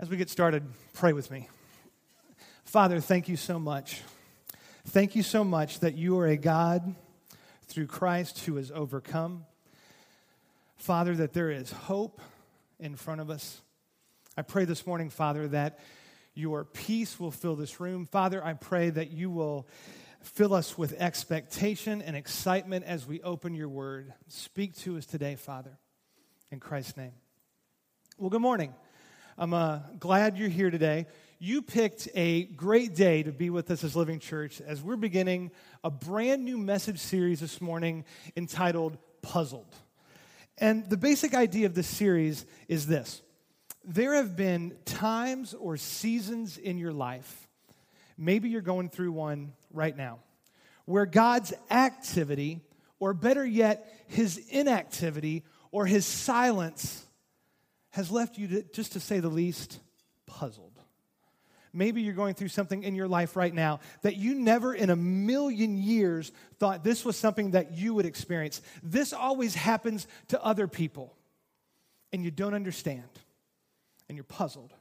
As we get started, pray with me. Father, thank you so much. Thank you so much that you are a God through Christ who has overcome. Father, that there is hope in front of us. I pray this morning, Father, that your peace will fill this room. Father, I pray that you will fill us with expectation and excitement as we open your word. Speak to us today, Father, in Christ's name. Well, good morning. I'm uh, glad you're here today. You picked a great day to be with us as Living Church as we're beginning a brand new message series this morning entitled Puzzled. And the basic idea of this series is this there have been times or seasons in your life, maybe you're going through one right now, where God's activity, or better yet, his inactivity or his silence, has left you, to, just to say the least, puzzled. Maybe you're going through something in your life right now that you never in a million years thought this was something that you would experience. This always happens to other people, and you don't understand, and you're puzzled.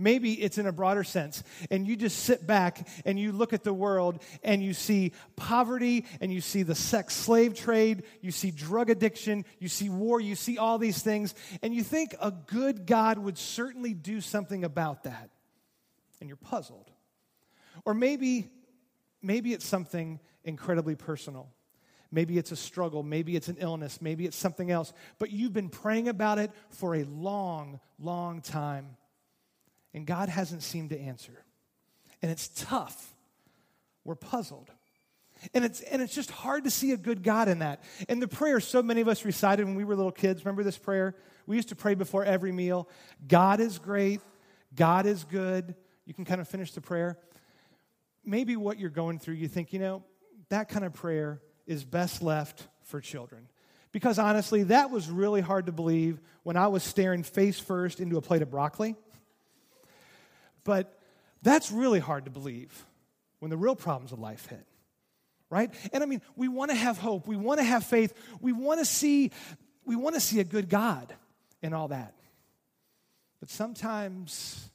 Maybe it's in a broader sense, and you just sit back and you look at the world and you see poverty and you see the sex slave trade, you see drug addiction, you see war, you see all these things, and you think a good God would certainly do something about that. And you're puzzled. Or maybe, maybe it's something incredibly personal. Maybe it's a struggle. Maybe it's an illness. Maybe it's something else. But you've been praying about it for a long, long time and God hasn't seemed to answer. And it's tough. We're puzzled. And it's, and it's just hard to see a good God in that. And the prayer so many of us recited when we were little kids, remember this prayer? We used to pray before every meal God is great, God is good. You can kind of finish the prayer. Maybe what you're going through, you think, you know, that kind of prayer is best left for children. Because honestly, that was really hard to believe when I was staring face first into a plate of broccoli but that's really hard to believe when the real problems of life hit, right? And I mean, we want to have hope, we want to have faith, we want to see, we want to see a good God and all that. But sometimes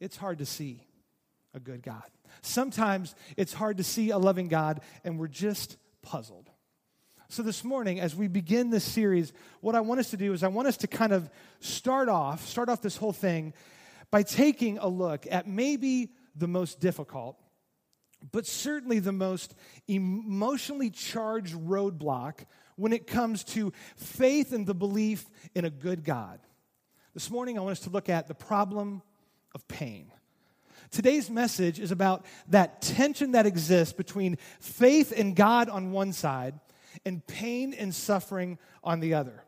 it's hard to see a good God. Sometimes it's hard to see a loving God, and we're just puzzled. So, this morning, as we begin this series, what I want us to do is I want us to kind of start off, start off this whole thing by taking a look at maybe the most difficult, but certainly the most emotionally charged roadblock when it comes to faith and the belief in a good God. This morning, I want us to look at the problem of pain. Today's message is about that tension that exists between faith in God on one side and pain and suffering on the other.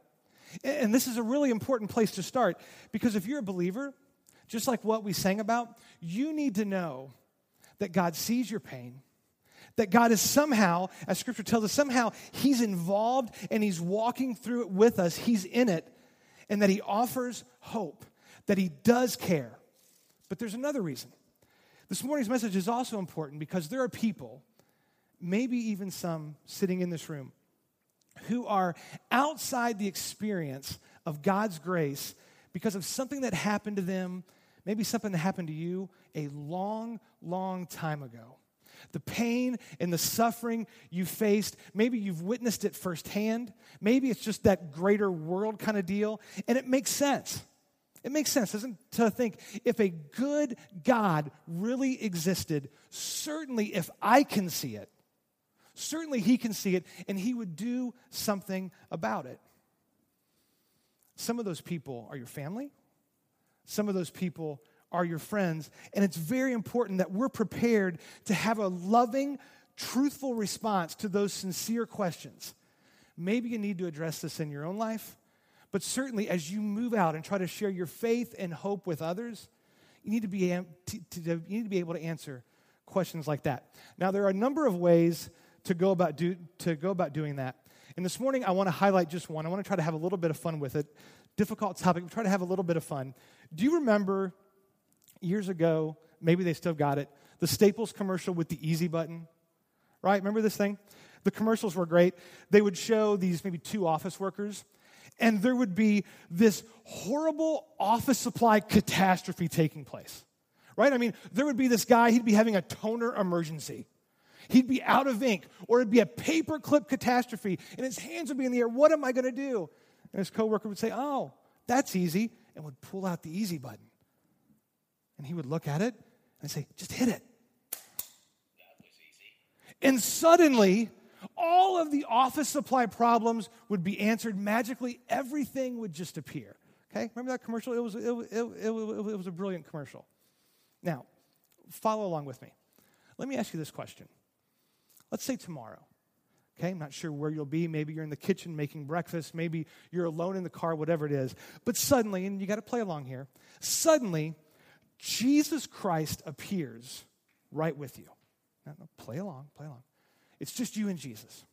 And this is a really important place to start because if you're a believer, just like what we sang about, you need to know that God sees your pain, that God is somehow, as scripture tells us, somehow He's involved and He's walking through it with us, He's in it, and that He offers hope, that He does care. But there's another reason. This morning's message is also important because there are people, maybe even some sitting in this room, who are outside the experience of God's grace because of something that happened to them maybe something that happened to you a long, long time ago. The pain and the suffering you faced, maybe you've witnessed it firsthand. Maybe it's just that greater world kind of deal. And it makes sense. It makes sense, doesn't it? to think if a good God really existed, certainly if I can see it, certainly he can see it and he would do something about it. Some of those people are your family, some of those people are your friends. And it's very important that we're prepared to have a loving, truthful response to those sincere questions. Maybe you need to address this in your own life, but certainly as you move out and try to share your faith and hope with others, you need to be, to, to, you need to be able to answer questions like that. Now, there are a number of ways to go about, do, to go about doing that. And this morning, I want to highlight just one. I want to try to have a little bit of fun with it. Difficult topic, but try to have a little bit of fun. Do you remember years ago, maybe they still got it, the Staples commercial with the easy button? Right? Remember this thing? The commercials were great. They would show these maybe two office workers, and there would be this horrible office supply catastrophe taking place. Right? I mean, there would be this guy, he'd be having a toner emergency. He'd be out of ink, or it'd be a paperclip catastrophe, and his hands would be in the air. What am I going to do? And his coworker would say, Oh, that's easy, and would pull out the easy button. And he would look at it and say, Just hit it. And suddenly, all of the office supply problems would be answered magically. Everything would just appear. Okay? Remember that commercial? It was, it, it, it, it was a brilliant commercial. Now, follow along with me. Let me ask you this question. Let's say tomorrow. Okay, I'm not sure where you'll be. Maybe you're in the kitchen making breakfast. Maybe you're alone in the car, whatever it is. But suddenly, and you got to play along here, suddenly, Jesus Christ appears right with you. Now, play along, play along. It's just you and Jesus.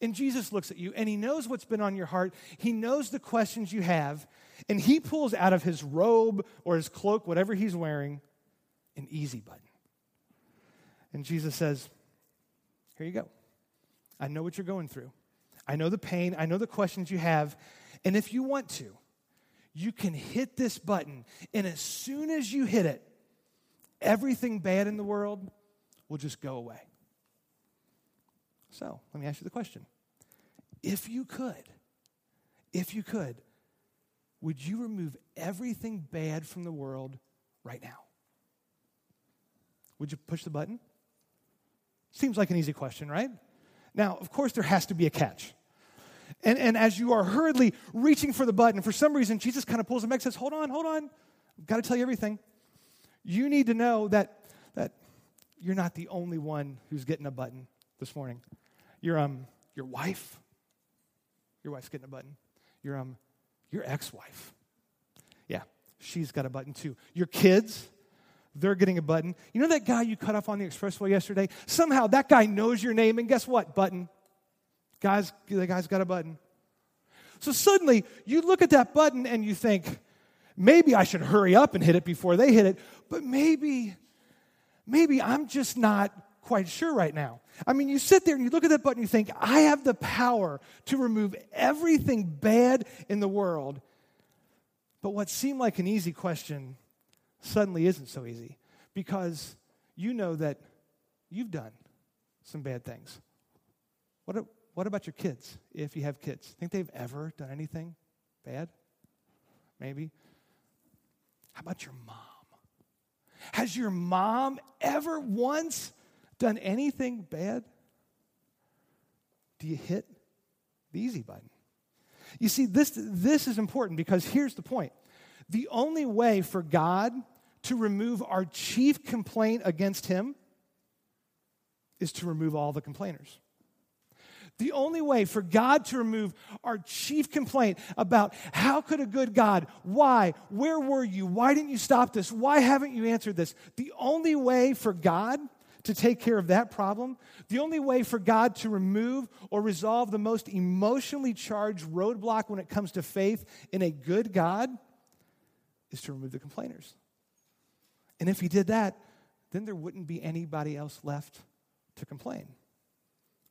And Jesus looks at you and he knows what's been on your heart. He knows the questions you have. And he pulls out of his robe or his cloak, whatever he's wearing, an easy button. And Jesus says, Here you go. I know what you're going through. I know the pain. I know the questions you have. And if you want to, you can hit this button. And as soon as you hit it, everything bad in the world will just go away. So let me ask you the question. If you could, if you could, would you remove everything bad from the world right now? Would you push the button? Seems like an easy question, right? Now, of course, there has to be a catch. And, and as you are hurriedly reaching for the button, for some reason, Jesus kind of pulls him back and says, Hold on, hold on. I've got to tell you everything. You need to know that, that you're not the only one who's getting a button this morning. Your, um, your wife, your wife's getting a button. Your, um, your ex wife, yeah, she's got a button too. Your kids, they're getting a button. You know that guy you cut off on the expressway yesterday? Somehow that guy knows your name, and guess what? Button. Guys, the guy's got a button. So suddenly you look at that button and you think, maybe I should hurry up and hit it before they hit it, but maybe, maybe I'm just not quite sure right now. I mean, you sit there and you look at that button and you think, I have the power to remove everything bad in the world. But what seemed like an easy question suddenly isn't so easy because you know that you've done some bad things. What, what about your kids, if you have kids? Think they've ever done anything bad? Maybe. How about your mom? Has your mom ever once done anything bad? Do you hit the easy button? You see, this, this is important because here's the point. The only way for God to remove our chief complaint against him is to remove all the complainers. The only way for God to remove our chief complaint about how could a good God, why, where were you, why didn't you stop this, why haven't you answered this? The only way for God to take care of that problem, the only way for God to remove or resolve the most emotionally charged roadblock when it comes to faith in a good God is to remove the complainers. And if he did that, then there wouldn't be anybody else left to complain.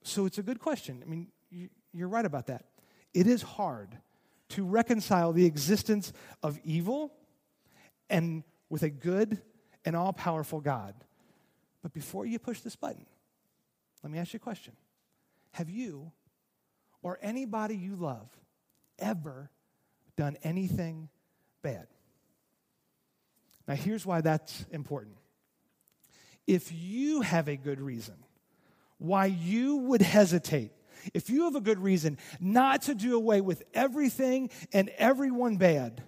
So it's a good question. I mean, you're right about that. It is hard to reconcile the existence of evil and with a good and all powerful God. But before you push this button, let me ask you a question. Have you or anybody you love ever done anything bad? Now, here's why that's important. If you have a good reason why you would hesitate, if you have a good reason not to do away with everything and everyone bad,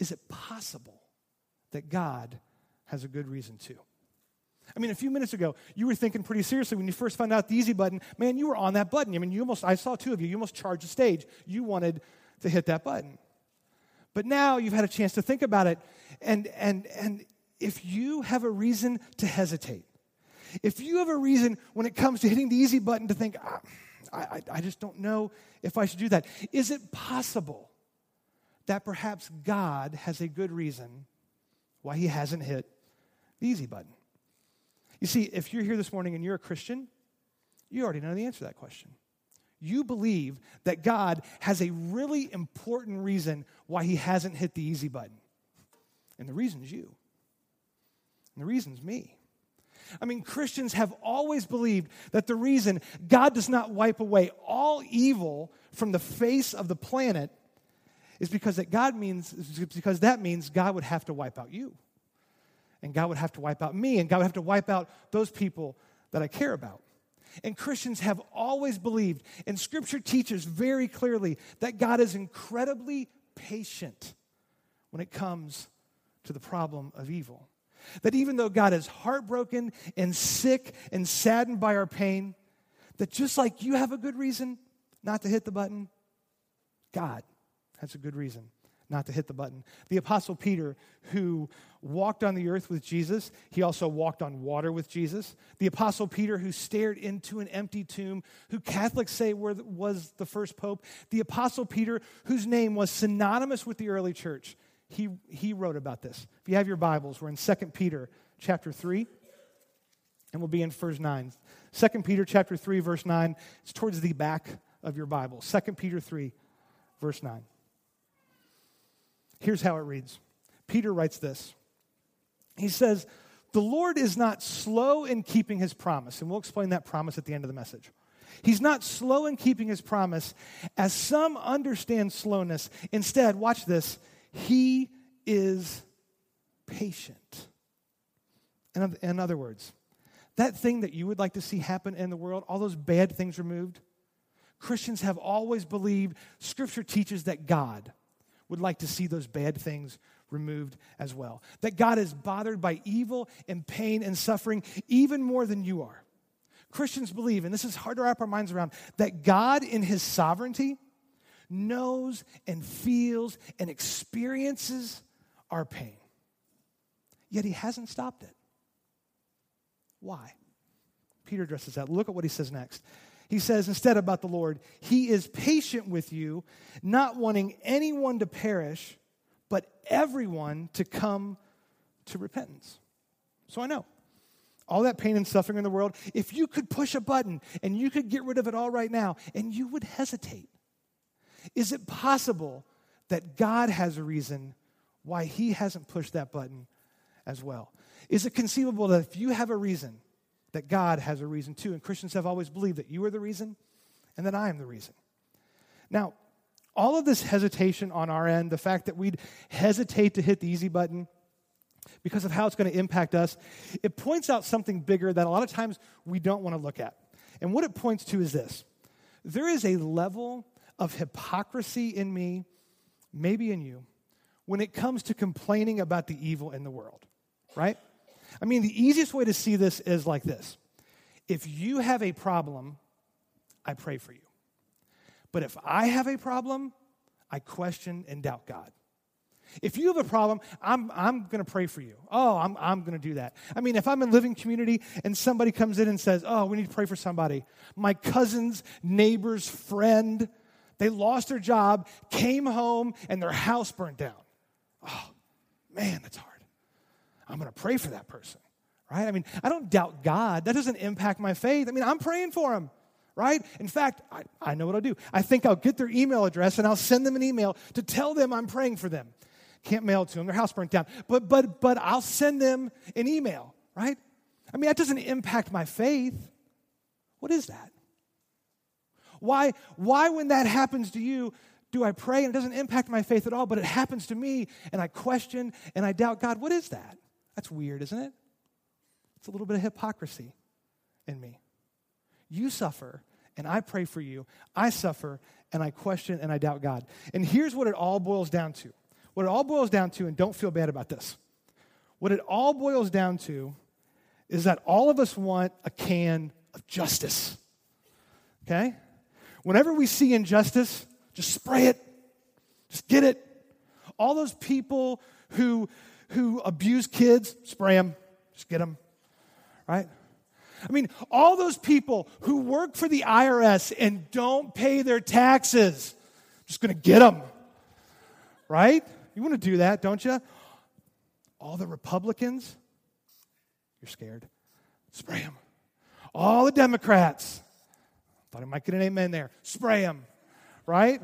is it possible that God has a good reason to? I mean, a few minutes ago, you were thinking pretty seriously when you first found out the easy button. Man, you were on that button. I mean, you almost, I saw two of you, you almost charged the stage. You wanted to hit that button. But now you've had a chance to think about it. And, and, and if you have a reason to hesitate, if you have a reason when it comes to hitting the easy button to think, ah, I, I just don't know if I should do that, is it possible that perhaps God has a good reason why he hasn't hit the easy button? You see, if you're here this morning and you're a Christian, you already know the answer to that question. You believe that God has a really important reason why he hasn't hit the easy button. And the reason is you. And the reason is me. I mean, Christians have always believed that the reason God does not wipe away all evil from the face of the planet is because that God means because that means God would have to wipe out you. And God would have to wipe out me and God would have to wipe out those people that I care about. And Christians have always believed, and Scripture teaches very clearly, that God is incredibly patient when it comes to the problem of evil. That even though God is heartbroken and sick and saddened by our pain, that just like you have a good reason not to hit the button, God has a good reason not to hit the button. The Apostle Peter, who walked on the earth with Jesus, he also walked on water with Jesus. The Apostle Peter, who stared into an empty tomb, who Catholics say was the first pope. The Apostle Peter, whose name was synonymous with the early church. He, he wrote about this. If you have your Bibles, we're in 2 Peter chapter 3, and we'll be in verse 9. 2 Peter chapter 3, verse 9. It's towards the back of your Bible. 2 Peter 3, verse 9. Here's how it reads Peter writes this. He says, The Lord is not slow in keeping his promise, and we'll explain that promise at the end of the message. He's not slow in keeping his promise, as some understand slowness. Instead, watch this, he is patient. In, in other words, that thing that you would like to see happen in the world, all those bad things removed, Christians have always believed, Scripture teaches that God, would like to see those bad things removed as well. That God is bothered by evil and pain and suffering even more than you are. Christians believe, and this is hard to wrap our minds around, that God in his sovereignty knows and feels and experiences our pain. Yet he hasn't stopped it. Why? Peter addresses that. Look at what he says next. He says instead about the Lord, He is patient with you, not wanting anyone to perish, but everyone to come to repentance. So I know all that pain and suffering in the world, if you could push a button and you could get rid of it all right now, and you would hesitate, is it possible that God has a reason why He hasn't pushed that button as well? Is it conceivable that if you have a reason, that God has a reason too. And Christians have always believed that you are the reason and that I am the reason. Now, all of this hesitation on our end, the fact that we'd hesitate to hit the easy button because of how it's going to impact us, it points out something bigger that a lot of times we don't want to look at. And what it points to is this there is a level of hypocrisy in me, maybe in you, when it comes to complaining about the evil in the world, right? I mean, the easiest way to see this is like this if you have a problem, I pray for you. But if I have a problem, I question and doubt God. If you have a problem, I'm, I'm going to pray for you. Oh, I'm, I'm going to do that. I mean, if I'm in living community and somebody comes in and says, Oh, we need to pray for somebody, my cousin's neighbor's friend, they lost their job, came home, and their house burned down. Oh, man, that's hard. I'm going to pray for that person, right? I mean, I don't doubt God. That doesn't impact my faith. I mean, I'm praying for them, right? In fact, I, I know what I'll do. I think I'll get their email address and I'll send them an email to tell them I'm praying for them. Can't mail to them, their house burnt down. But, but, but I'll send them an email, right? I mean, that doesn't impact my faith. What is that? Why, why when that happens to you, do I pray and it doesn't impact my faith at all, but it happens to me and I question and I doubt God? What is that? That's weird, isn't it? It's a little bit of hypocrisy in me. You suffer, and I pray for you. I suffer, and I question and I doubt God. And here's what it all boils down to. What it all boils down to, and don't feel bad about this. What it all boils down to is that all of us want a can of justice. Okay? Whenever we see injustice, just spray it, just get it. All those people who who abuse kids, spray them, just get them, right? I mean, all those people who work for the IRS and don't pay their taxes, just to get them, right? You want to do that, don't you? All the Republicans, you're scared, spray them. All the Democrats, Thought I might get an amen there. Spray them, right?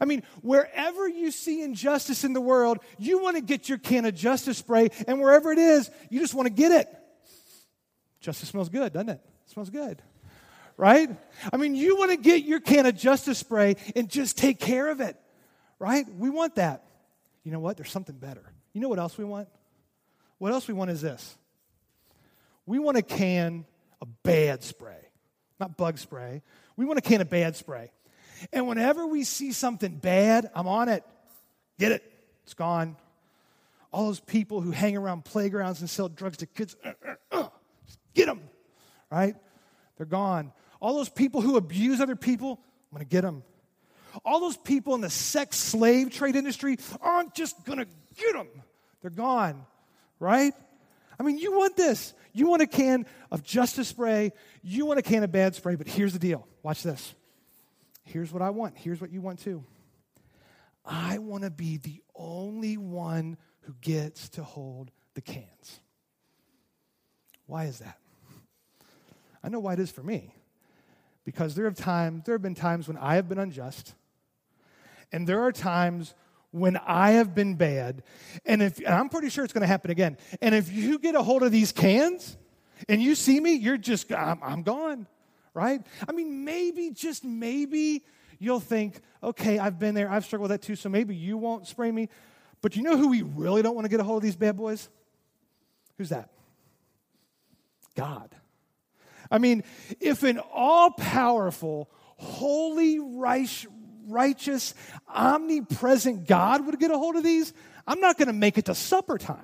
I mean, wherever you see injustice in the world, you want to get your can of justice spray, and wherever it is, you just want to get it. Justice smells good, doesn't it? it smells good. Right? I mean, you want to get your can of justice spray and just take care of it. Right? We want that. You know what? There's something better. You know what else we want? What else we want is this. We want a can of bad spray, not bug spray. We want a can of bad spray. And whenever we see something bad, I'm on it. Get it. It's gone. All those people who hang around playgrounds and sell drugs to kids, uh, uh, uh, get them, right? They're gone. All those people who abuse other people, I'm going to get them. All those people in the sex slave trade industry aren't just going to get them. They're gone, right? I mean, you want this. You want a can of justice spray. You want a can of bad spray. But here's the deal watch this. Here's what I want. Here's what you want too. I want to be the only one who gets to hold the cans. Why is that? I know why it is for me. Because there have times, there have been times when I have been unjust, and there are times when I have been bad, and if and I'm pretty sure it's going to happen again. And if you get a hold of these cans and you see me, you're just I'm, I'm gone right? I mean, maybe, just maybe, you'll think, okay, I've been there, I've struggled with that too, so maybe you won't spray me. But you know who we really don't want to get a hold of these bad boys? Who's that? God. I mean, if an all powerful, holy, righteous, omnipresent God would get a hold of these, I'm not going to make it to supper time,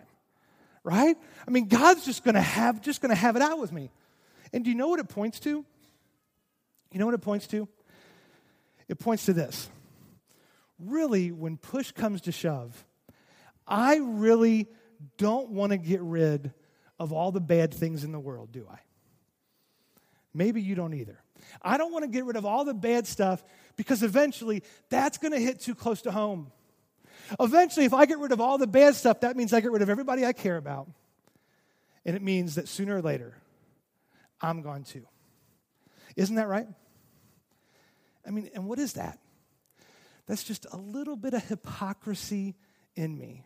right? I mean, God's just going to have just going to have it out with me. And do you know what it points to? You know what it points to? It points to this. Really, when push comes to shove, I really don't want to get rid of all the bad things in the world, do I? Maybe you don't either. I don't want to get rid of all the bad stuff because eventually that's going to hit too close to home. Eventually, if I get rid of all the bad stuff, that means I get rid of everybody I care about. And it means that sooner or later, I'm gone too. Isn't that right? I mean, and what is that? That's just a little bit of hypocrisy in me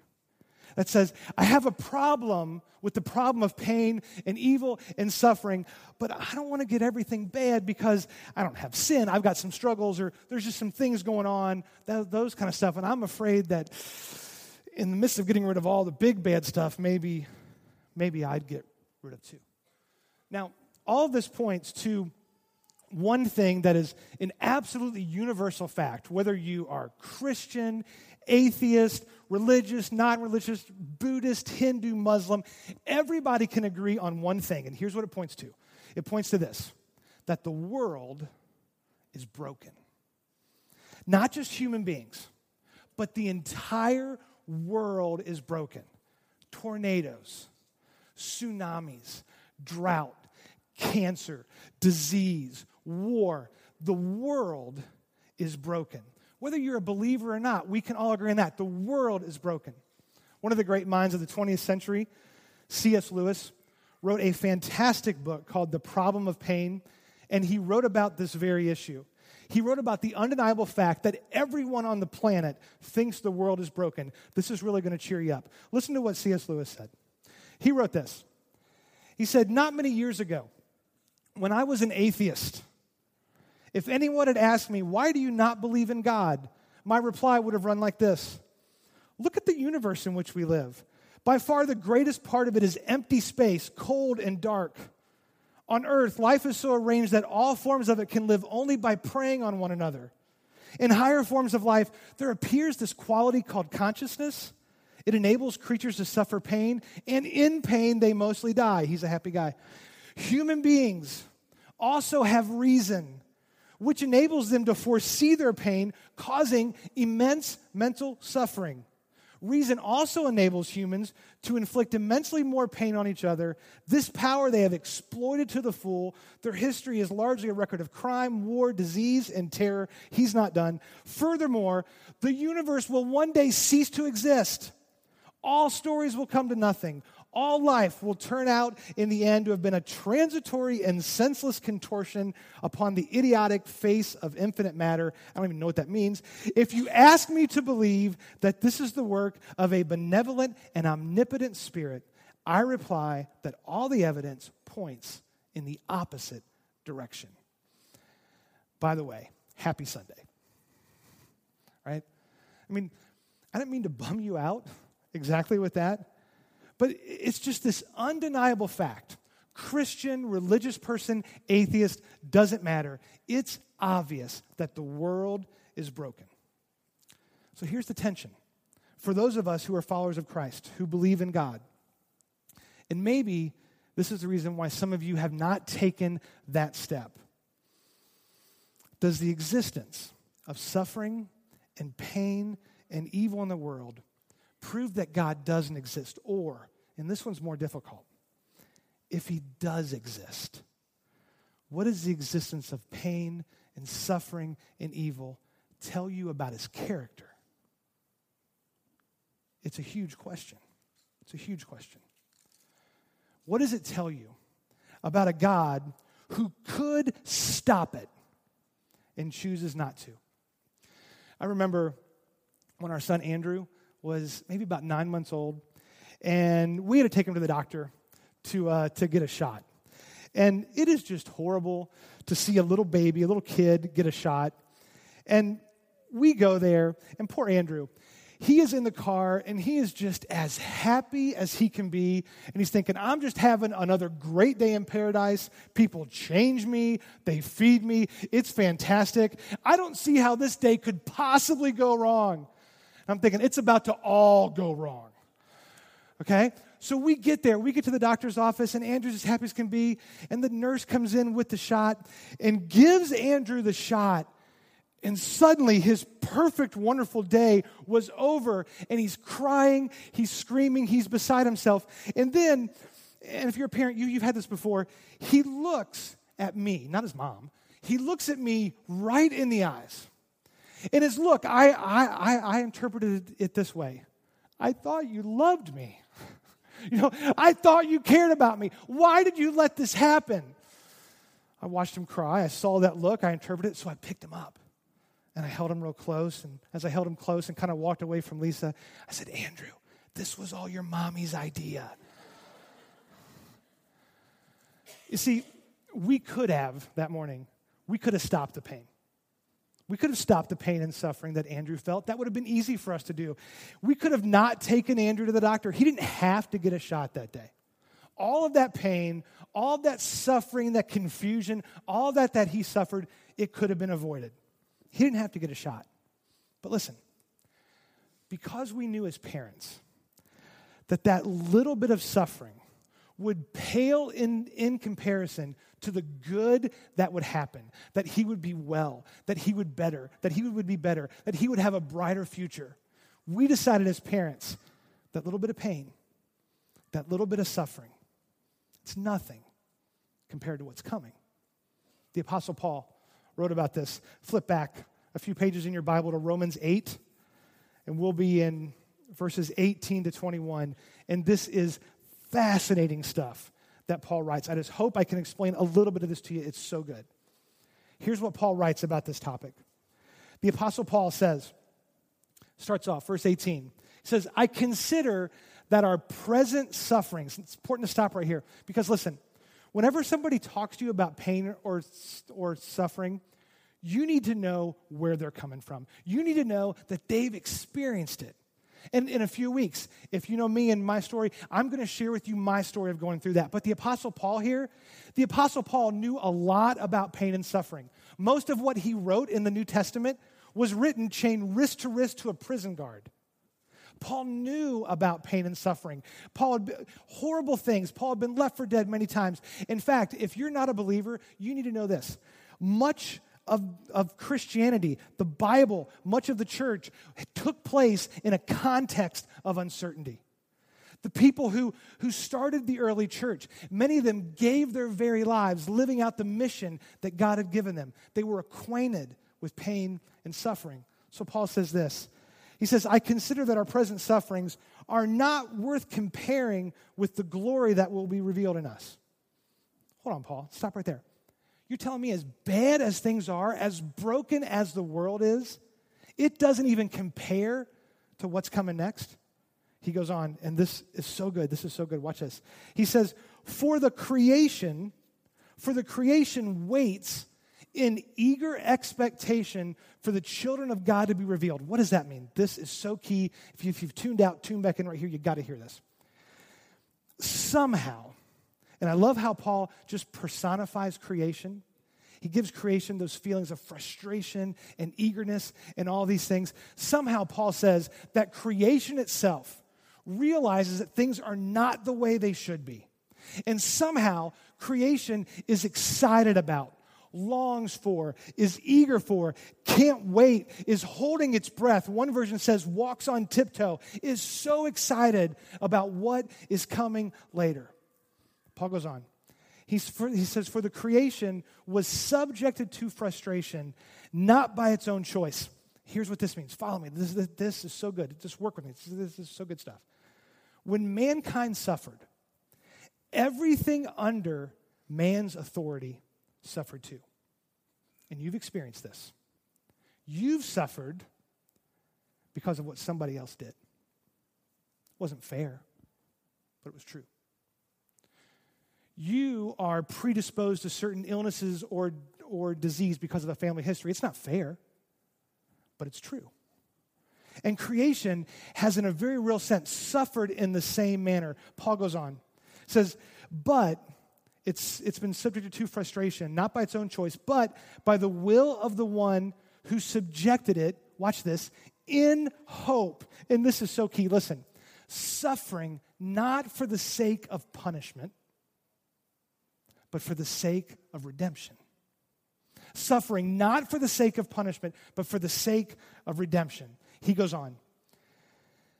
that says, I have a problem with the problem of pain and evil and suffering, but I don't want to get everything bad because I don't have sin. I've got some struggles or there's just some things going on, that, those kind of stuff. And I'm afraid that in the midst of getting rid of all the big bad stuff, maybe, maybe I'd get rid of two. Now, all of this points to one thing that is an absolutely universal fact, whether you are Christian, atheist, religious, non religious, Buddhist, Hindu, Muslim, everybody can agree on one thing. And here's what it points to it points to this that the world is broken. Not just human beings, but the entire world is broken. Tornadoes, tsunamis, drought, cancer, disease, war. The world is broken. Whether you're a believer or not, we can all agree on that. The world is broken. One of the great minds of the 20th century, C.S. Lewis, wrote a fantastic book called The Problem of Pain, and he wrote about this very issue. He wrote about the undeniable fact that everyone on the planet thinks the world is broken. This is really going to cheer you up. Listen to what C.S. Lewis said. He wrote this. He said, Not many years ago, when I was an atheist, if anyone had asked me, Why do you not believe in God? my reply would have run like this Look at the universe in which we live. By far, the greatest part of it is empty space, cold and dark. On earth, life is so arranged that all forms of it can live only by preying on one another. In higher forms of life, there appears this quality called consciousness. It enables creatures to suffer pain, and in pain, they mostly die. He's a happy guy. Human beings also have reason which enables them to foresee their pain, causing immense mental suffering. Reason also enables humans to inflict immensely more pain on each other. This power they have exploited to the full. Their history is largely a record of crime, war, disease, and terror. He's not done. Furthermore, the universe will one day cease to exist. All stories will come to nothing. All life will turn out in the end to have been a transitory and senseless contortion upon the idiotic face of infinite matter. I don't even know what that means. If you ask me to believe that this is the work of a benevolent and omnipotent spirit, I reply that all the evidence points in the opposite direction. By the way, happy Sunday. Right? I mean, I didn't mean to bum you out exactly with that. But it's just this undeniable fact. Christian, religious person, atheist, doesn't matter. It's obvious that the world is broken. So here's the tension. For those of us who are followers of Christ, who believe in God, and maybe this is the reason why some of you have not taken that step. Does the existence of suffering and pain and evil in the world prove that God doesn't exist? Or, and this one's more difficult, if he does exist, what does the existence of pain and suffering and evil tell you about his character? It's a huge question. It's a huge question. What does it tell you about a God who could stop it and chooses not to? I remember when our son Andrew was maybe about nine months old, and we had to take him to the doctor to, uh, to get a shot. And it is just horrible to see a little baby, a little kid, get a shot. And we go there, and poor Andrew, he is in the car and he is just as happy as he can be. And he's thinking, I'm just having another great day in paradise. People change me, they feed me. It's fantastic. I don't see how this day could possibly go wrong. I'm thinking, it's about to all go wrong. Okay? So we get there, we get to the doctor's office, and Andrew's as happy as can be. And the nurse comes in with the shot and gives Andrew the shot. And suddenly his perfect, wonderful day was over, and he's crying, he's screaming, he's beside himself. And then, and if you're a parent, you, you've had this before, he looks at me, not his mom, he looks at me right in the eyes. In his look, I, I, I, I interpreted it this way I thought you loved me. You know, I thought you cared about me. Why did you let this happen? I watched him cry. I saw that look. I interpreted it, so I picked him up and I held him real close. And as I held him close and kind of walked away from Lisa, I said, Andrew, this was all your mommy's idea. You see, we could have that morning, we could have stopped the pain. We could have stopped the pain and suffering that Andrew felt. That would have been easy for us to do. We could have not taken Andrew to the doctor. He didn't have to get a shot that day. All of that pain, all that suffering, that confusion, all that that he suffered, it could have been avoided. He didn't have to get a shot. But listen, because we knew as parents that that little bit of suffering would pale in, in comparison to the good that would happen, that he would be well, that he would better, that he would be better, that he would have a brighter future. We decided as parents that little bit of pain, that little bit of suffering, it's nothing compared to what's coming. The Apostle Paul wrote about this. Flip back a few pages in your Bible to Romans 8, and we'll be in verses 18 to 21. And this is fascinating stuff that Paul writes. I just hope I can explain a little bit of this to you. It's so good. Here's what Paul writes about this topic. The Apostle Paul says, starts off, verse 18. He says, I consider that our present sufferings, it's important to stop right here because listen, whenever somebody talks to you about pain or, or suffering, you need to know where they're coming from. You need to know that they've experienced it. And in a few weeks, if you know me and my story, I'm going to share with you my story of going through that. But the Apostle Paul here, the Apostle Paul knew a lot about pain and suffering. Most of what he wrote in the New Testament was written chained wrist to wrist to a prison guard. Paul knew about pain and suffering. Paul had been, horrible things. Paul had been left for dead many times. In fact, if you're not a believer, you need to know this. Much of, of Christianity, the Bible, much of the church took place in a context of uncertainty. The people who, who started the early church, many of them gave their very lives living out the mission that God had given them. They were acquainted with pain and suffering. So Paul says this He says, I consider that our present sufferings are not worth comparing with the glory that will be revealed in us. Hold on, Paul. Stop right there. You're telling me, as bad as things are, as broken as the world is, it doesn't even compare to what's coming next? He goes on, and this is so good. This is so good. Watch this. He says, For the creation, for the creation waits in eager expectation for the children of God to be revealed. What does that mean? This is so key. If, you, have tuned out, tune back in right here. You've got to hear this. Somehow, and I love how Paul just personifies creation. He gives creation those feelings of frustration and eagerness and all these things. Somehow, Paul says that creation itself realizes that things are not the way they should be. And somehow, creation is excited about, longs for, is eager for, can't wait, is holding its breath. One version says walks on tiptoe, is so excited about what is coming later. Paul goes on. For, he says, For the creation was subjected to frustration, not by its own choice. Here's what this means. Follow me. This, this, this is so good. Just work with me. This, this is so good stuff. When mankind suffered, everything under man's authority suffered too. And you've experienced this. You've suffered because of what somebody else did. It wasn't fair, but it was true. You are predisposed to certain illnesses or, or disease because of a family history. It's not fair, but it's true. And creation has, in a very real sense, suffered in the same manner. Paul goes on, says, but it's, it's been subjected to frustration, not by its own choice, but by the will of the one who subjected it, watch this, in hope. And this is so key. Listen, suffering not for the sake of punishment, but for the sake of redemption. Suffering not for the sake of punishment, but for the sake of redemption. He goes on.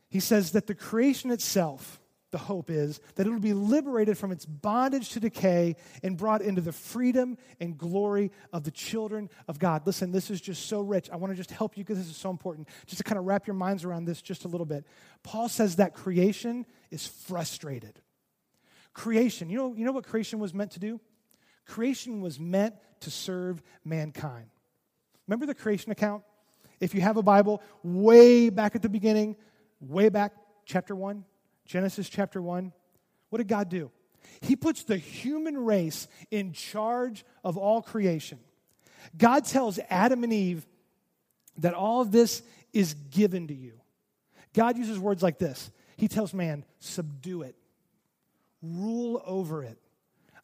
He says that the creation itself, the hope is that it will be liberated from its bondage to decay and brought into the freedom and glory of the children of God. Listen, this is just so rich. I want to just help you because this is so important. Just to kind of wrap your minds around this just a little bit. Paul says that creation is frustrated. Creation, you know, you know what creation was meant to do? Creation was meant to serve mankind. Remember the creation account? If you have a Bible, way back at the beginning, way back, chapter 1, Genesis chapter 1, what did God do? He puts the human race in charge of all creation. God tells Adam and Eve that all of this is given to you. God uses words like this He tells man, subdue it, rule over it.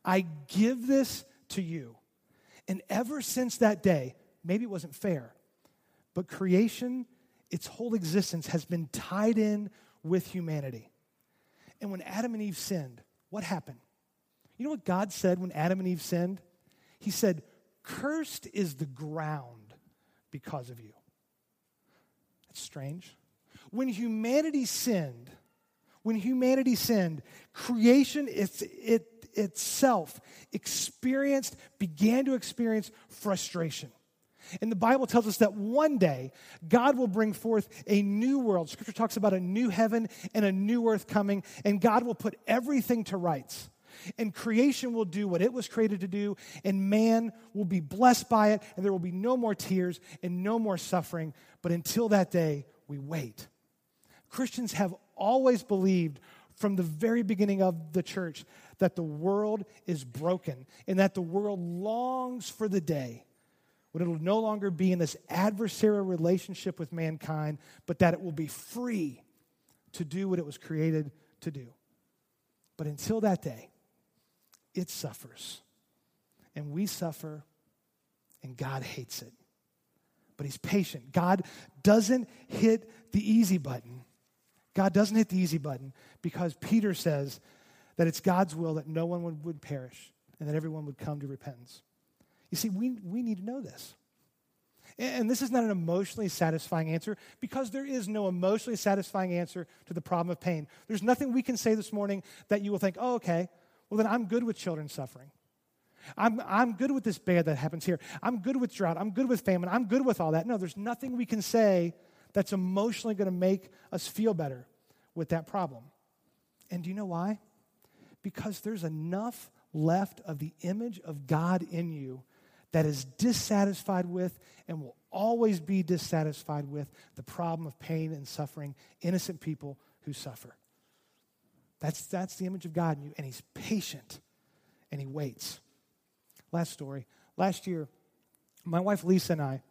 I give this to you. And ever since that day, maybe it wasn't fair, but creation, its whole existence has been tied in with humanity. And when Adam and Eve sinned, what happened? You know what God said when Adam and Eve sinned? He said, Cursed is the ground because of you. That's strange. When humanity sinned, when humanity sinned, creation it, it, itself experienced, began to experience frustration. And the Bible tells us that one day God will bring forth a new world. Scripture talks about a new heaven and a new earth coming, and God will put everything to rights. And creation will do what it was created to do, and man will be blessed by it, and there will be no more tears and no more suffering. But until that day, we wait. Christians have always believed from the very beginning of the church that the world is broken and that the world longs for the day when it will no longer be in this adversarial relationship with mankind, but that it will be free to do what it was created to do. But until that day, it suffers. And we suffer, and God hates it. But He's patient. God doesn't hit the easy button. God doesn't hit the easy button because Peter says that it's God's will that no one would, would perish and that everyone would come to repentance. You see, we, we need to know this. And this is not an emotionally satisfying answer because there is no emotionally satisfying answer to the problem of pain. There's nothing we can say this morning that you will think, oh, okay, well, then I'm good with children suffering. I'm, I'm good with this bad that happens here. I'm good with drought. I'm good with famine. I'm good with all that. No, there's nothing we can say that's emotionally going to make us feel better with that problem. And do you know why? Because there's enough left of the image of God in you that is dissatisfied with and will always be dissatisfied with the problem of pain and suffering, innocent people who suffer. That's, that's the image of God in you, and He's patient and He waits. Last story. Last year, my wife Lisa and I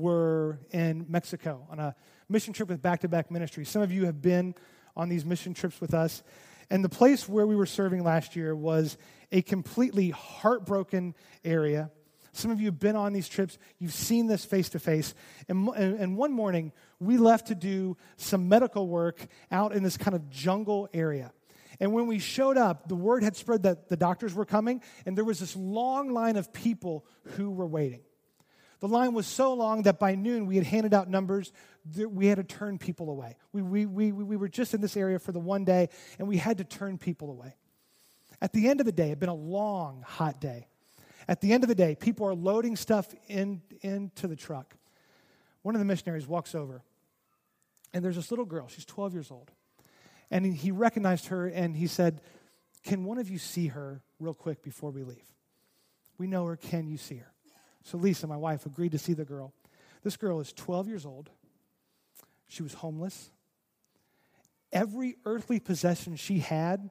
were in Mexico on a mission trip with Back to Back Ministry. Some of you have been on these mission trips with us. And the place where we were serving last year was a completely heartbroken area. Some of you have been on these trips, you've seen this face to face. And one morning, we left to do some medical work out in this kind of jungle area. And when we showed up, the word had spread that the doctors were coming, and there was this long line of people who were waiting. The line was so long that by noon we had handed out numbers. that We had to turn people away. We, we, we, we were just in this area for the one day, and we had to turn people away. At the end of the day, it had been a long, hot day. At the end of the day, people are loading stuff in, into the truck. One of the missionaries walks over, and there's this little girl. She's 12 years old. And he recognized her, and he said, Can one of you see her real quick before we leave? We know her. Can you see her? So Lisa, my wife, agreed to see the girl. This girl is 12 years old. She was homeless. Every earthly possession she had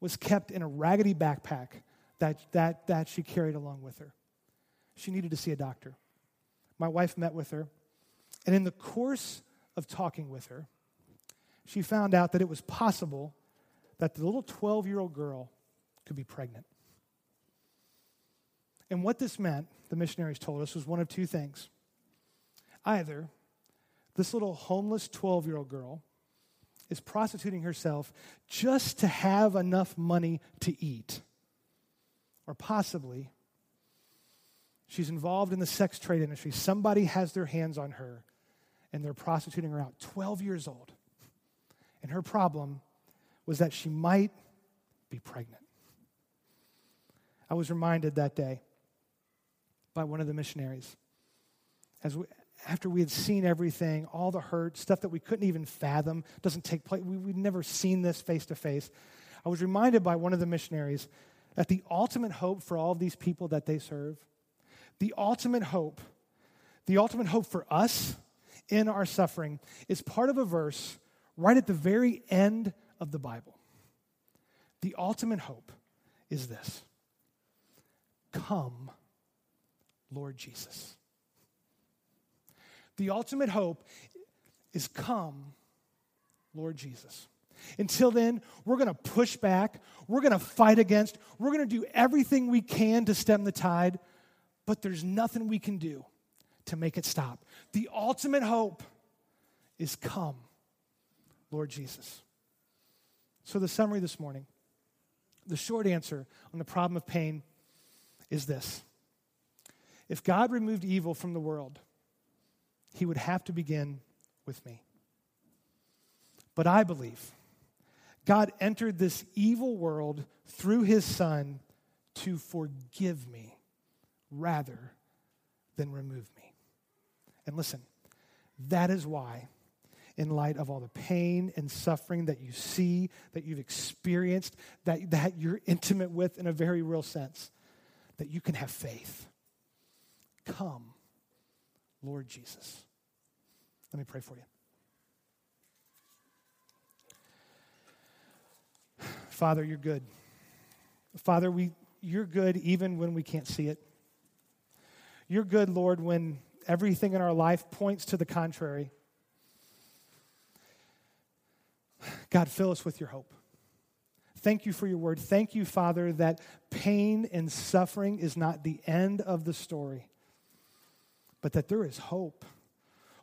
was kept in a raggedy backpack that, that, that she carried along with her. She needed to see a doctor. My wife met with her, and in the course of talking with her, she found out that it was possible that the little 12 year old girl could be pregnant. And what this meant, the missionaries told us, was one of two things. Either this little homeless 12 year old girl is prostituting herself just to have enough money to eat, or possibly she's involved in the sex trade industry. Somebody has their hands on her and they're prostituting her out. 12 years old. And her problem was that she might be pregnant. I was reminded that day by one of the missionaries. As we, after we had seen everything, all the hurt, stuff that we couldn't even fathom, doesn't take place, we, we'd never seen this face to face. I was reminded by one of the missionaries that the ultimate hope for all of these people that they serve, the ultimate hope, the ultimate hope for us in our suffering is part of a verse right at the very end of the Bible. The ultimate hope is this Come Lord Jesus. The ultimate hope is come, Lord Jesus. Until then, we're going to push back, we're going to fight against, we're going to do everything we can to stem the tide, but there's nothing we can do to make it stop. The ultimate hope is come, Lord Jesus. So, the summary this morning, the short answer on the problem of pain is this if God removed evil from the world, he would have to begin with me. But I believe God entered this evil world through his son to forgive me rather than remove me. And listen, that is why, in light of all the pain and suffering that you see, that you've experienced, that, that you're intimate with in a very real sense, that you can have faith Come, Lord Jesus. Let me pray for you. Father, you're good. Father, we, you're good even when we can't see it. You're good, Lord, when everything in our life points to the contrary. God, fill us with your hope. Thank you for your word. Thank you, Father, that pain and suffering is not the end of the story but that there is hope.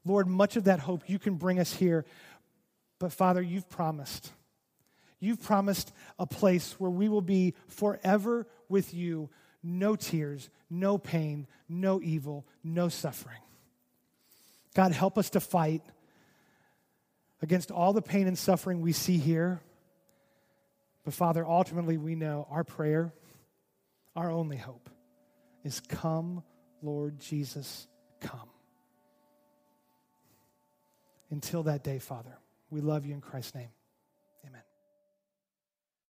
Lord, much of that hope you can bring us here. But Father, you've promised. You've promised a place where we will be forever with you. No tears, no pain, no evil, no suffering. God, help us to fight against all the pain and suffering we see here. But Father, ultimately, we know our prayer, our only hope, is come, Lord Jesus come. until that day, Father. We love you in Christ's name.